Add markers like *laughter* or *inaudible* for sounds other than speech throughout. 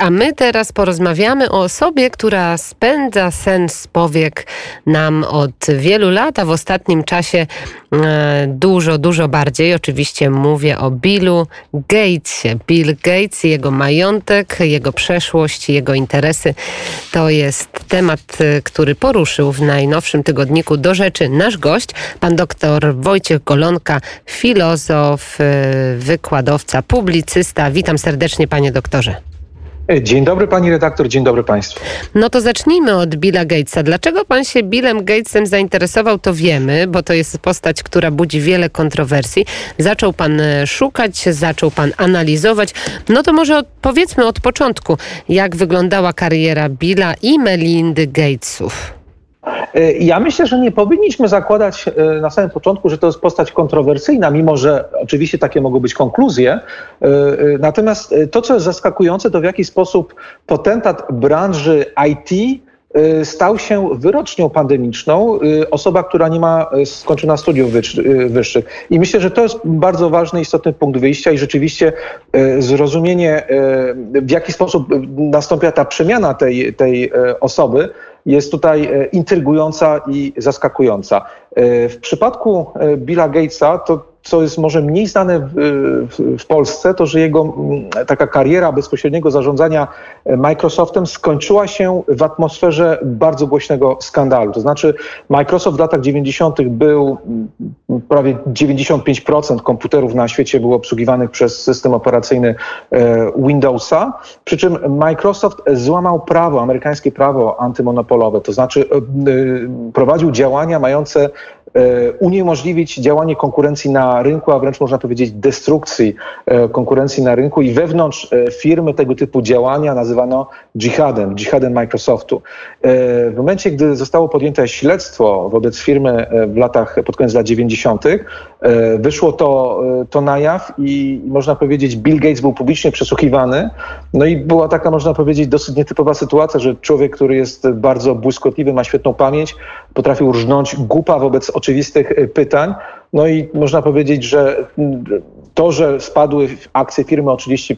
A my teraz porozmawiamy o osobie, która spędza sen z powiek nam od wielu lat, a w ostatnim czasie e, dużo, dużo bardziej. Oczywiście mówię o Billu Gatesie. Bill Gates, jego majątek, jego przeszłość, jego interesy to jest temat, e, który poruszył w najnowszym tygodniku do rzeczy nasz gość, pan doktor Wojciech Golonka, filozof, e, wykładowca, publicysta. Witam serdecznie, panie doktorze. Dzień dobry pani redaktor, dzień dobry państwu. No to zacznijmy od Billa Gatesa. Dlaczego pan się Billem Gatesem zainteresował, to wiemy, bo to jest postać, która budzi wiele kontrowersji. Zaczął pan e, szukać, zaczął pan analizować. No to może od, powiedzmy od początku, jak wyglądała kariera Billa i Melindy Gatesów. E, ja myślę, że nie powinniśmy zakładać e, na samym początku, że to jest postać kontrowersyjna, mimo że oczywiście takie mogą być konkluzje. E, natomiast to, co jest zaskakujące, to w jaki sposób potentat branży IT stał się wyrocznią pandemiczną, osoba, która nie ma skończona studiów wyższych. I myślę, że to jest bardzo ważny, istotny punkt wyjścia i rzeczywiście zrozumienie, w jaki sposób nastąpiła ta przemiana tej, tej osoby, jest tutaj e, intrygująca i zaskakująca. E, w przypadku e, Billa Gatesa to co jest może mniej znane w, w, w, Polsce, to że jego mm, taka kariera bezpośredniego zarządzania Microsoftem skończyła się w atmosferze bardzo głośnego skandalu. To znaczy Microsoft w latach 90. był mm, prawie 95% komputerów na świecie było obsługiwanych przez system operacyjny e, Windowsa, przy czym Microsoft złamał prawo, amerykańskie prawo antymonopolowe, to znaczy e, e, prowadził działania mające uniemożliwić działanie konkurencji na rynku, a wręcz można powiedzieć destrukcji e, konkurencji na rynku i wewnątrz e, firmy tego typu działania nazywano dżihadem, dżihadem Microsoftu. W momencie, gdy zostało podjęte śledztwo wobec firmy w latach, pod koniec lat 90., wyszło to, to na jaw i można powiedzieć Bill Gates był publicznie przesłuchiwany. No i była taka, można powiedzieć, dosyć nietypowa sytuacja, że człowiek, który jest bardzo błyskotliwy, ma świetną pamięć, potrafił rżnąć głupa wobec oczywistych pytań. No i można powiedzieć, że to, że spadły akcje firmy o 30%,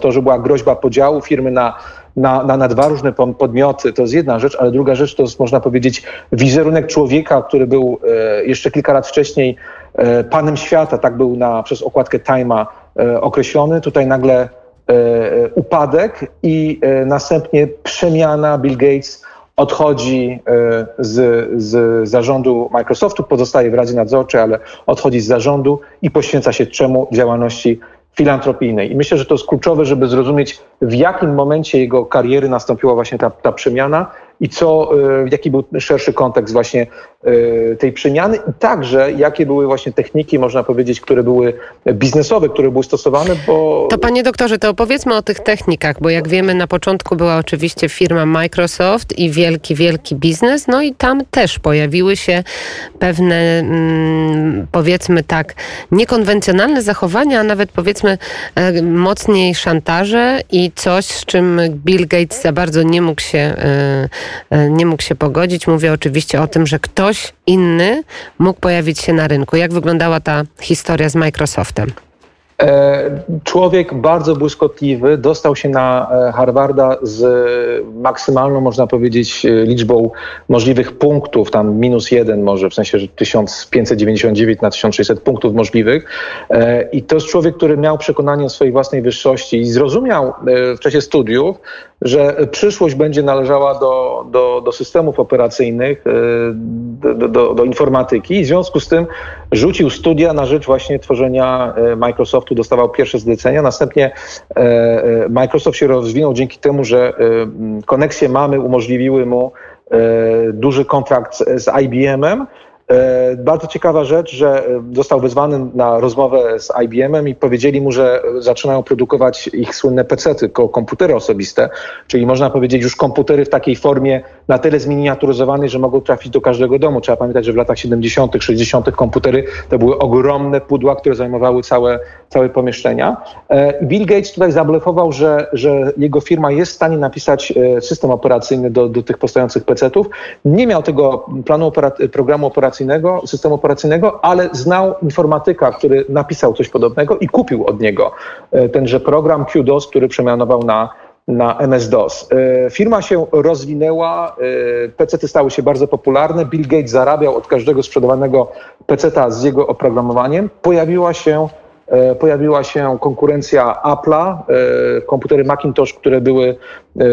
to, że była groźba podziału firmy na, na, na, na dwa różne podmioty, to jest jedna rzecz, ale druga rzecz to jest, można powiedzieć, wizerunek człowieka, który był e, jeszcze kilka lat wcześniej e, panem świata, tak był na, przez okładkę Time'a e, określony. Tutaj nagle upadek i następnie przemiana Bill Gates odchodzi e, z, z zarządu Microsoftu, pozostaje w Radzie Nadzorczej, ale odchodzi z zarządu i poświęca się czemu działalności filantropijnej. I myślę, że to jest kluczowe, żeby zrozumieć, w jakim momencie jego kariery nastąpiła właśnie ta, ta przemiana i co, e, jaki był szerszy kontekst właśnie e, tej przemiany i także jakie były właśnie techniki, można powiedzieć, które były biznesowe, które były stosowane, bo... To panie doktorze, to opowiedzmy o tych technikach, bo jak wiemy na początku była oczywiście firma Microsoft i wielki, wielki biznes, no i tam też pojawiły się pewne, mm, powiedzmy tak, niekonwencjonalne zachowania, a nawet powiedzmy e, mocniej szantaże i coś, z czym Bill Gates za bardzo nie mógł się E, nie mógł się pogodzić. Mówię oczywiście o tym, że ktoś inny mógł pojawić się na rynku. Jak wyglądała ta historia z Microsoftem? E, człowiek bardzo błyskotliwy dostał się na e, Harvarda z maksymalną, można powiedzieć, liczbą możliwych punktów, tam minus jeden może, w sensie, że 1599 na 1600 punktów możliwych. I to jest człowiek, który miał przekonanie o swojej własnej wyższości i zrozumiał w czasie studiów, że przyszłość będzie należała do, do, do systemów operacyjnych, e, do, do, do, informatyki. I w związku z tym rzucił studia na rzecz właśnie tworzenia e, Microsoftu, dostawał pierwsze zlecenia. Następnie e, Microsoft się rozwinął dzięki temu, że koneksje mamy umożliwiły mu duży kontrakt z IBM-em, bardzo ciekawa rzecz, że e, został wezwany na rozmowę z IBM-em i powiedzieli mu, że zaczynają produkować ich słynne PC-ty, komputery osobiste, czyli można powiedzieć już komputery w takiej formie na tyle zminiaturyzowanej, że mogą trafić do każdego domu. Trzeba pamiętać, że w latach 70., 60. komputery to były ogromne pudła, które zajmowały całe, całe pomieszczenia. E, Bill Gates tutaj zablefował, że, że jego firma jest w stanie napisać system operacyjny do, do tych powstających PC-ów. Nie miał tego planu programu operacyjnego, systemu operacyjnego, ale znał informatyka, który napisał coś podobnego i kupił od niego e, tenże program QDOS, który przemianował na na MS-DOS. Firma się rozwinęła, PC-ty stały się bardzo popularne, Bill Gates zarabiał od każdego sprzedawanego PC-ta z jego oprogramowaniem. Pojawiła się E, pojawiła się konkurencja Apple'a, e, komputery Macintosh, które były, e,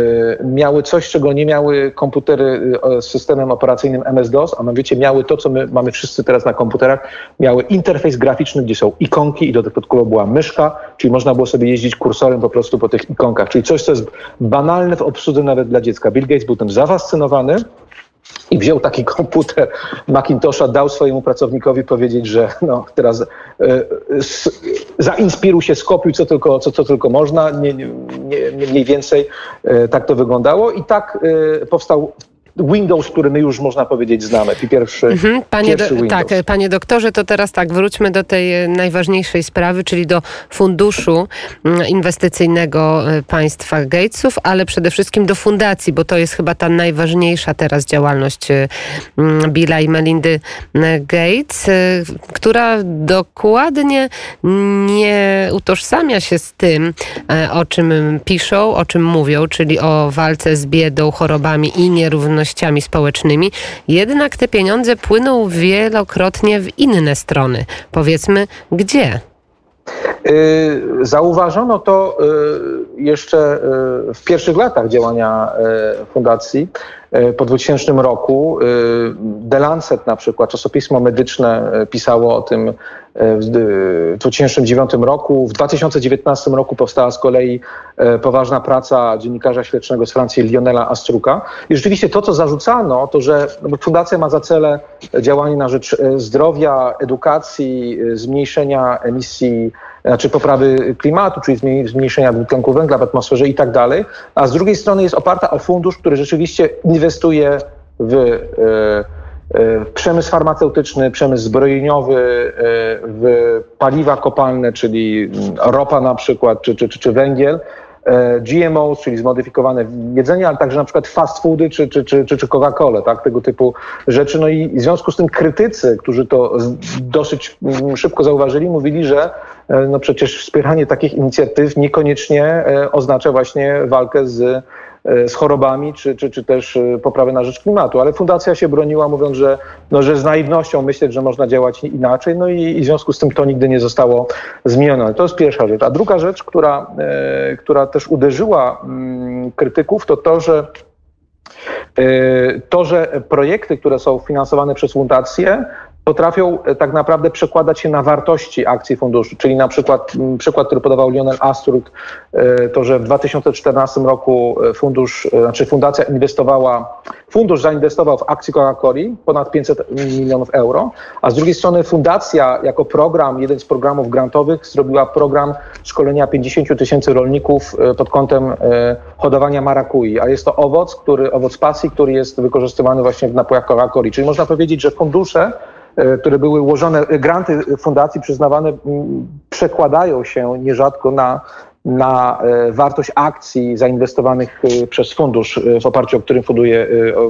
miały coś, czego nie miały komputery z systemem operacyjnym MS-DOS, a mianowicie miały to, co my mamy wszyscy teraz na komputerach, miały interfejs graficzny, gdzie są ikonki i do tego była myszka, czyli można było sobie jeździć kursorem po prostu po tych ikonkach, czyli coś, co jest banalne w obsłudze nawet dla dziecka. Bill Gates był tym zafascynowany, i wziął taki komputer Macintosha, dał swojemu pracownikowi powiedzieć, że no, teraz e, zainspiruj się, skopiuj co tylko, co, co tylko można, nie, nie, nie, mniej więcej e, tak to wyglądało. I tak e, powstał Windows, który my już można powiedzieć znamy. Pierwszy, mhm. panie pierwszy do, Tak, panie doktorze, to teraz tak, wróćmy do tej e, najważniejszej sprawy, czyli do funduszu mm, inwestycyjnego e, państwa Gatesów, ale przede wszystkim do fundacji, bo to jest chyba ta najważniejsza teraz działalność e, mm, Billa i Melindy Gates, która dokładnie nie utożsamia się z tym, o czym piszą, o czym mówią, czyli o walce z biedą, chorobami i nierównościami czynnościami społecznymi, jednak te pieniądze płyną wielokrotnie w inne strony. Powiedzmy, gdzie? Y, zauważono to y, jeszcze y, w pierwszych latach działania fundacji. Po 2000 roku The Lancet na przykład, czasopismo medyczne pisało o tym w 2009 roku. W 2019 roku powstała z kolei poważna praca dziennikarza śledczego z Francji Lionela Astruka. I rzeczywiście to, co zarzucano, to że fundacja ma za cele działanie na rzecz zdrowia, edukacji, zmniejszenia emisji znaczy poprawy klimatu, czyli zmniejszenia dwutlenku węgla w atmosferze i tak dalej, a z drugiej strony jest oparta o fundusz, który rzeczywiście inwestuje w, e, e, przemysł farmaceutyczny, przemysł zbrojeniowy, e, w paliwa kopalne, czyli ropa na przykład, czy, czy, czy, czy węgiel, GMO, czyli zmodyfikowane jedzenie, ale także na przykład fast foody czy, czy, czy, czy Coca-Colę, tak, tego typu rzeczy. No i w związku z tym krytycy, którzy to dosyć mm, szybko zauważyli, mówili, że E, no przecież wspieranie takich inicjatyw niekoniecznie e, oznacza właśnie walkę z, e, z chorobami, czy, czy, czy też poprawę na rzecz klimatu. Ale fundacja się broniła, mówiąc, że, no, że z naiwnością myśleć, że można działać inaczej, no i, i w związku z tym to nigdy nie zostało zmienione. To jest pierwsza rzecz. A druga rzecz, która, e, która też uderzyła mm, krytyków, to to, że to, że projekty, które są finansowane przez fundację, potrafią e, tak naprawdę przekładać się na wartości akcji funduszu. Czyli na przykład przykład, który podawał Lionel Astrud, e, to że w 2014 roku e, fundusz, znaczy fundacja inwestowała, fundusz zainwestował w akcje Coca-Coli ponad 500 milionów euro, a z drugiej strony fundacja jako program, jeden z programów grantowych zrobiła program szkolenia 50 tysięcy rolników pod kątem hodowania marakui, a jest to owoc, który, owoc pasji, który jest wykorzystywany właśnie w napojach Coca-Coli. Czyli można powiedzieć, że fundusze które były ułożone, granty fundacji przyznawane przekładają się nierzadko na na e, wartość akcji zainwestowanych e, przez fundusz, w oparciu o którym funduje,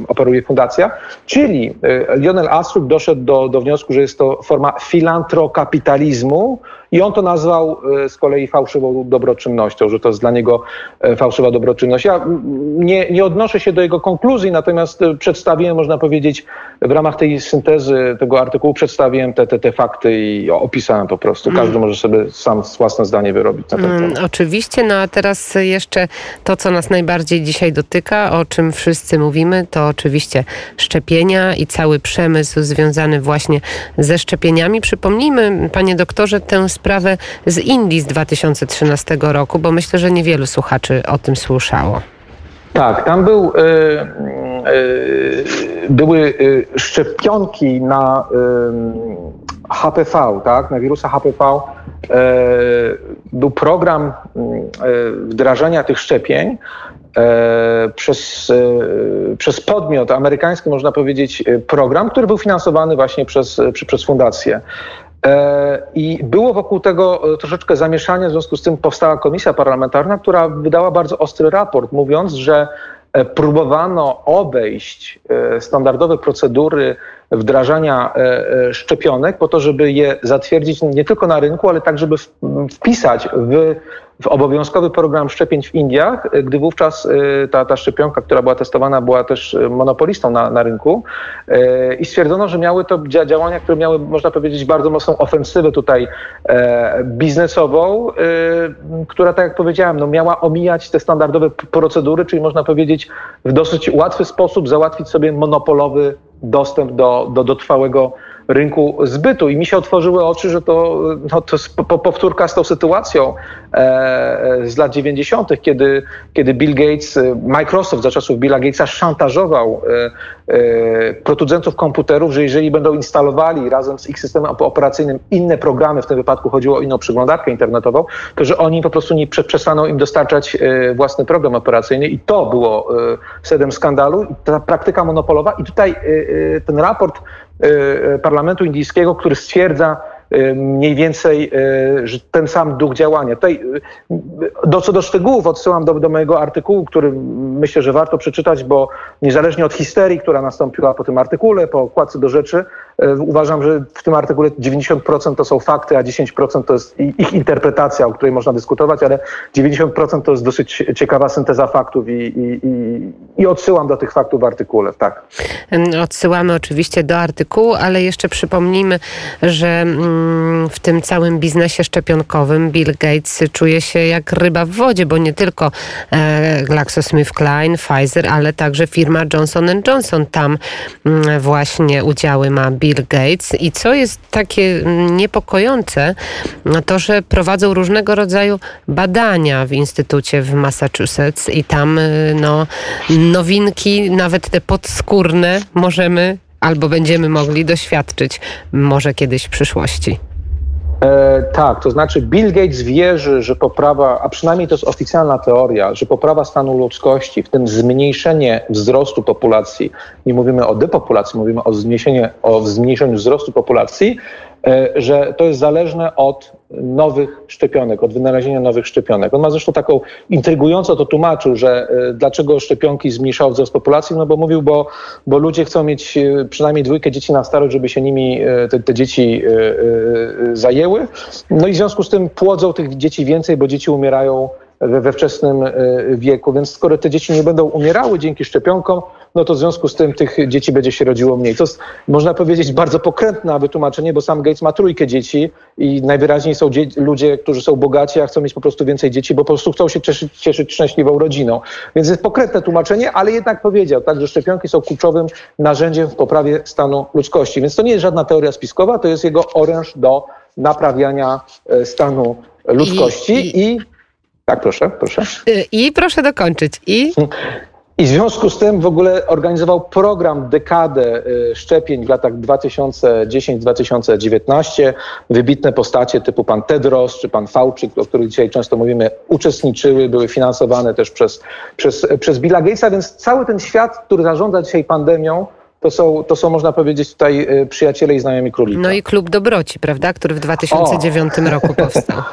operuje fundacja. Czyli Lionel Astruk doszedł do, do wniosku, że jest to forma filantrokapitalizmu, i on to nazwał e, z kolei fałszywą dobroczynnością, że to jest dla niego e, fałszywa dobroczynność. Ja nie, nie odnoszę się do jego konkluzji, natomiast e, przedstawiłem, można powiedzieć, w ramach tej syntezy tego artykułu przedstawiłem te, te, te fakty i opisałem po prostu. Każdy mm. może sobie sam własne zdanie wyrobić na ten mm, temat. Oczywiście, no a teraz jeszcze to, co nas najbardziej dzisiaj dotyka, o czym wszyscy mówimy, to oczywiście szczepienia i cały przemysł związany właśnie ze szczepieniami. Przypomnijmy, panie doktorze, tę sprawę z Indii z 2013 roku, bo myślę, że niewielu słuchaczy o tym słyszało. Tak, tam był, y, y, były y, szczepionki na HPV, tak, na wirusa HPV. Był program wdrażania tych szczepień przez, przez podmiot amerykański, można powiedzieć, program, który był finansowany właśnie przez, przez fundację. E, I było wokół tego e, troszeczkę zamieszania, w związku z tym powstała komisja parlamentarna, która wydała bardzo ostry raport, mówiąc, że e, próbowano obejść standardowe procedury wdrażania szczepionek po to, żeby je zatwierdzić nie tylko na rynku, ale tak, żeby wpisać w w obowiązkowy program szczepień w Indiach, gdy wówczas ta, ta szczepionka, która była testowana, była też monopolistą na, na rynku i stwierdzono, że miały to działania, które miały, można powiedzieć, bardzo mocną ofensywę tutaj biznesową, która, tak jak powiedziałem, no miała omijać te standardowe procedury, czyli można powiedzieć w dosyć łatwy sposób załatwić sobie monopolowy dostęp do, do, do trwałego rynku zbytu. I mi się otworzyły oczy, że to, no, to jest powtórka z tą sytuacją e, z lat 90., kiedy, kiedy Bill Gates, Microsoft za czasów Billa Gatesa szantażował e, producentów komputerów, że jeżeli będą instalowali razem z ich systemem operacyjnym inne programy, w tym wypadku chodziło o inną przeglądarkę internetową, to że oni po prostu nie przestaną im dostarczać e, własny program operacyjny i to było e, sedem skandalu, ta praktyka monopolowa. I tutaj e, ten raport parlamentu indyjskiego, który stwierdza, mniej więcej że ten sam duch działania. Tutaj y, do, co do szczegółów odsyłam do, do mojego artykułu, który myślę, że warto przeczytać, bo niezależnie od histerii, która nastąpiła po tym artykule, po okładce do rzeczy, uważam, że w tym artykule 90% to są fakty, a 10% to jest ich interpretacja, o której można dyskutować, ale 90% to jest dosyć ciekawa synteza faktów i, i, i, i odsyłam do tych faktów w artykule, tak. Odsyłamy oczywiście do artykułu, ale jeszcze przypomnijmy, że mm, w tym całym biznesie szczepionkowym Bill Gates czuje się jak ryba w wodzie, bo nie tylko e, GlaxoSmithKline, Pfizer, ale także firma Johnson Johnson. Tam mm, właśnie udziały ma Bill Gates. I co jest takie niepokojące, no to, że prowadzą różnego rodzaju badania w instytucie w Massachusetts i tam y, no, nowinki, nawet te podskórne, możemy albo będziemy mogli doświadczyć może kiedyś w przyszłości. E, tak, to znaczy Bill Gates wierzy, że poprawa, a przynajmniej to jest oficjalna teoria, że poprawa stanu ludzkości, w tym zmniejszenie wzrostu populacji, nie mówimy o depopulacji, mówimy o, o zmniejszeniu wzrostu populacji, że to jest zależne od nowych szczepionek, od wynalezienia nowych szczepionek. On ma zresztą taką intrygująco to tłumaczył, że e, dlaczego szczepionki zmniejszały wzrost populacji, no bo mówił, bo, bo ludzie chcą mieć e, przynajmniej dwójkę dzieci na starość, żeby się nimi te, te dzieci zajęły. No i w związku z tym płodzą tych dzieci więcej, bo dzieci umierają we, we wczesnym wieku, więc skoro te dzieci nie będą umierały dzięki szczepionkom, no to w związku z tym tych dzieci będzie się rodziło mniej. To jest, można powiedzieć, bardzo pokrętne wytłumaczenie, bo sam Gates ma trójkę dzieci i najwyraźniej są ludzie, którzy są bogaci, a chcą mieć po prostu więcej dzieci, bo po prostu chcą się cieszyć, cieszyć szczęśliwą rodziną. Więc jest pokrętne tłumaczenie, ale jednak powiedział, tak, że szczepionki są kluczowym narzędziem w poprawie stanu ludzkości. Więc to nie jest żadna teoria spiskowa, to jest jego oręż do naprawiania e, stanu ludzkości i, i... i... Tak, proszę, proszę. I proszę dokończyć. I I w związku z tym w ogóle organizował program dekadę y, szczepień w latach 2010-2019. Wybitne postacie typu pan Tedros czy pan Fauci, o których dzisiaj często mówimy, uczestniczyły, były finansowane też przez, przez, przez Billa Gatesa, więc cały ten świat, który zarządza dzisiaj pandemią, to są, to są, można powiedzieć, tutaj y, przyjaciele i znajomi królika. No i Klub Dobroci, prawda, który w 2009 o. roku powstał. *laughs*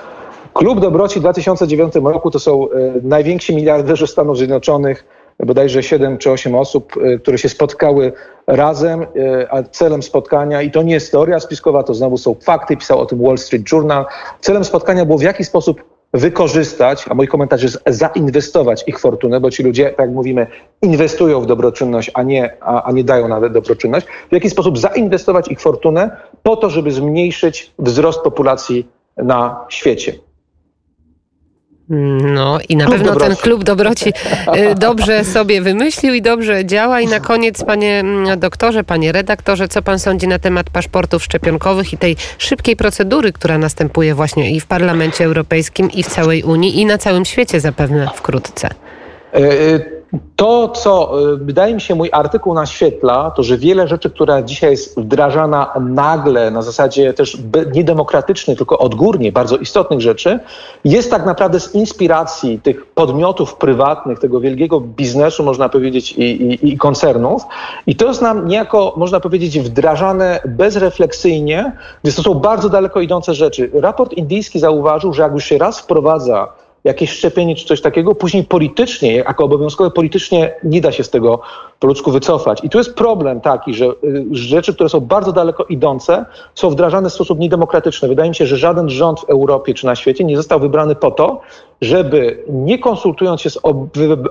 Klub Dobroci w 2009 roku to są y, najwięksi miliarderzy Stanów Zjednoczonych, bodajże 7 czy 8 osób, e, które się spotkały razem, e, a celem spotkania, i to nie jest teoria spiskowa, to znowu są fakty, pisał o tym Wall Street Journal, celem spotkania było w jaki sposób wykorzystać, a mój komentarz jest zainwestować ich fortunę, bo ci ludzie, tak jak mówimy, inwestują w dobroczynność, a nie, a, a nie dają nawet dobroczynność, w jaki sposób zainwestować ich fortunę po to, żeby zmniejszyć wzrost populacji na świecie. No i na klub pewno dobroci. ten klub dobroci y, dobrze sobie wymyślił i dobrze działa. I na koniec, panie mm, doktorze, panie redaktorze, co pan sądzi na temat paszportów szczepionkowych i tej szybkiej procedury, która następuje właśnie i w Parlamencie Europejskim, i w całej Unii, i na całym świecie zapewne wkrótce? E, e, to, co y, wydaje mi się mój artykuł naświetla, to że wiele rzeczy, która dzisiaj jest wdrażana nagle, na zasadzie też niedemokratycznej, tylko odgórnie, bardzo istotnych rzeczy, jest tak naprawdę z inspiracji tych podmiotów prywatnych, tego wielkiego biznesu, można powiedzieć, i, i, i koncernów. I to jest nam niejako, można powiedzieć, wdrażane bezrefleksyjnie, więc to są bardzo daleko idące rzeczy. Raport indyjski zauważył, że jak już się raz wprowadza jakieś szczepienie czy coś takiego, później politycznie, jako obowiązkowe politycznie nie da się z tego po ludzku wycofać. I tu jest problem taki, że y, rzeczy, które są bardzo daleko idące, są wdrażane w sposób niedemokratyczny. Wydaje mi się, że żaden rząd w Europie czy na świecie nie został wybrany po to, żeby nie konsultując się z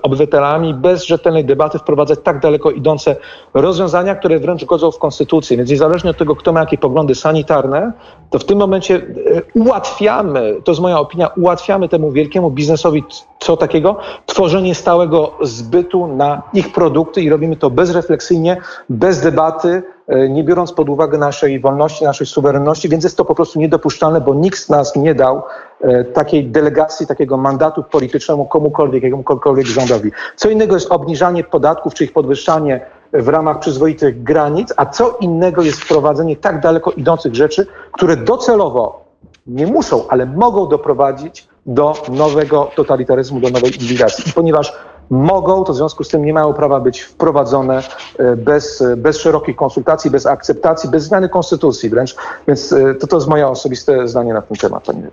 obywatelami, bez rzetelnej debaty wprowadzać tak daleko idące rozwiązania, które wręcz godzą w konstytucję. Więc niezależnie od tego, kto ma jakie poglądy sanitarne, to w tym momencie e, ułatwiamy, to jest moja opinia, ułatwiamy temu wielkiemu biznesowi co takiego? Tworzenie stałego zbytu na ich produkty i robimy to bezrefleksyjnie, bez debaty, e, nie biorąc pod uwagę naszej wolności, naszej suwerenności, więc jest to po prostu niedopuszczalne, bo nikt z nas nie dał e, takiej delegacji, takiego mandatu politycznemu komukolwiek, jakiemukolwiek rządowi. Co innego jest obniżanie podatków czy ich podwyższanie w ramach przyzwoitych granic, a co innego jest wprowadzenie tak daleko idących rzeczy, które docelowo nie muszą, ale mogą doprowadzić do nowego totalitaryzmu, do nowej inwigilacji. Ponieważ mogą, to w związku z tym nie mają prawa być wprowadzone e, bez, bez szerokich konsultacji, bez akceptacji, bez zmiany konstytucji wręcz. Więc e, to, to jest moje osobiste zdanie na ten temat, pani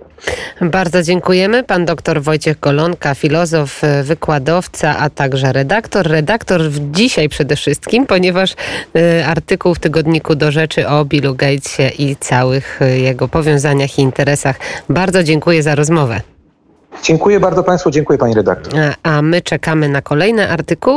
Bardzo dziękujemy. Pan doktor Wojciech Golonka, filozof, e, wykładowca, a także redaktor. Redaktor dzisiaj przede wszystkim, ponieważ artykuł w tygodniku do rzeczy o Billu Gatesie i całych jego powiązaniach i interesach. Bardzo dziękuję za rozmowę. Dziękuję bardzo Państwu, dziękuję Pani redaktor. A my czekamy na kolejne artykuły.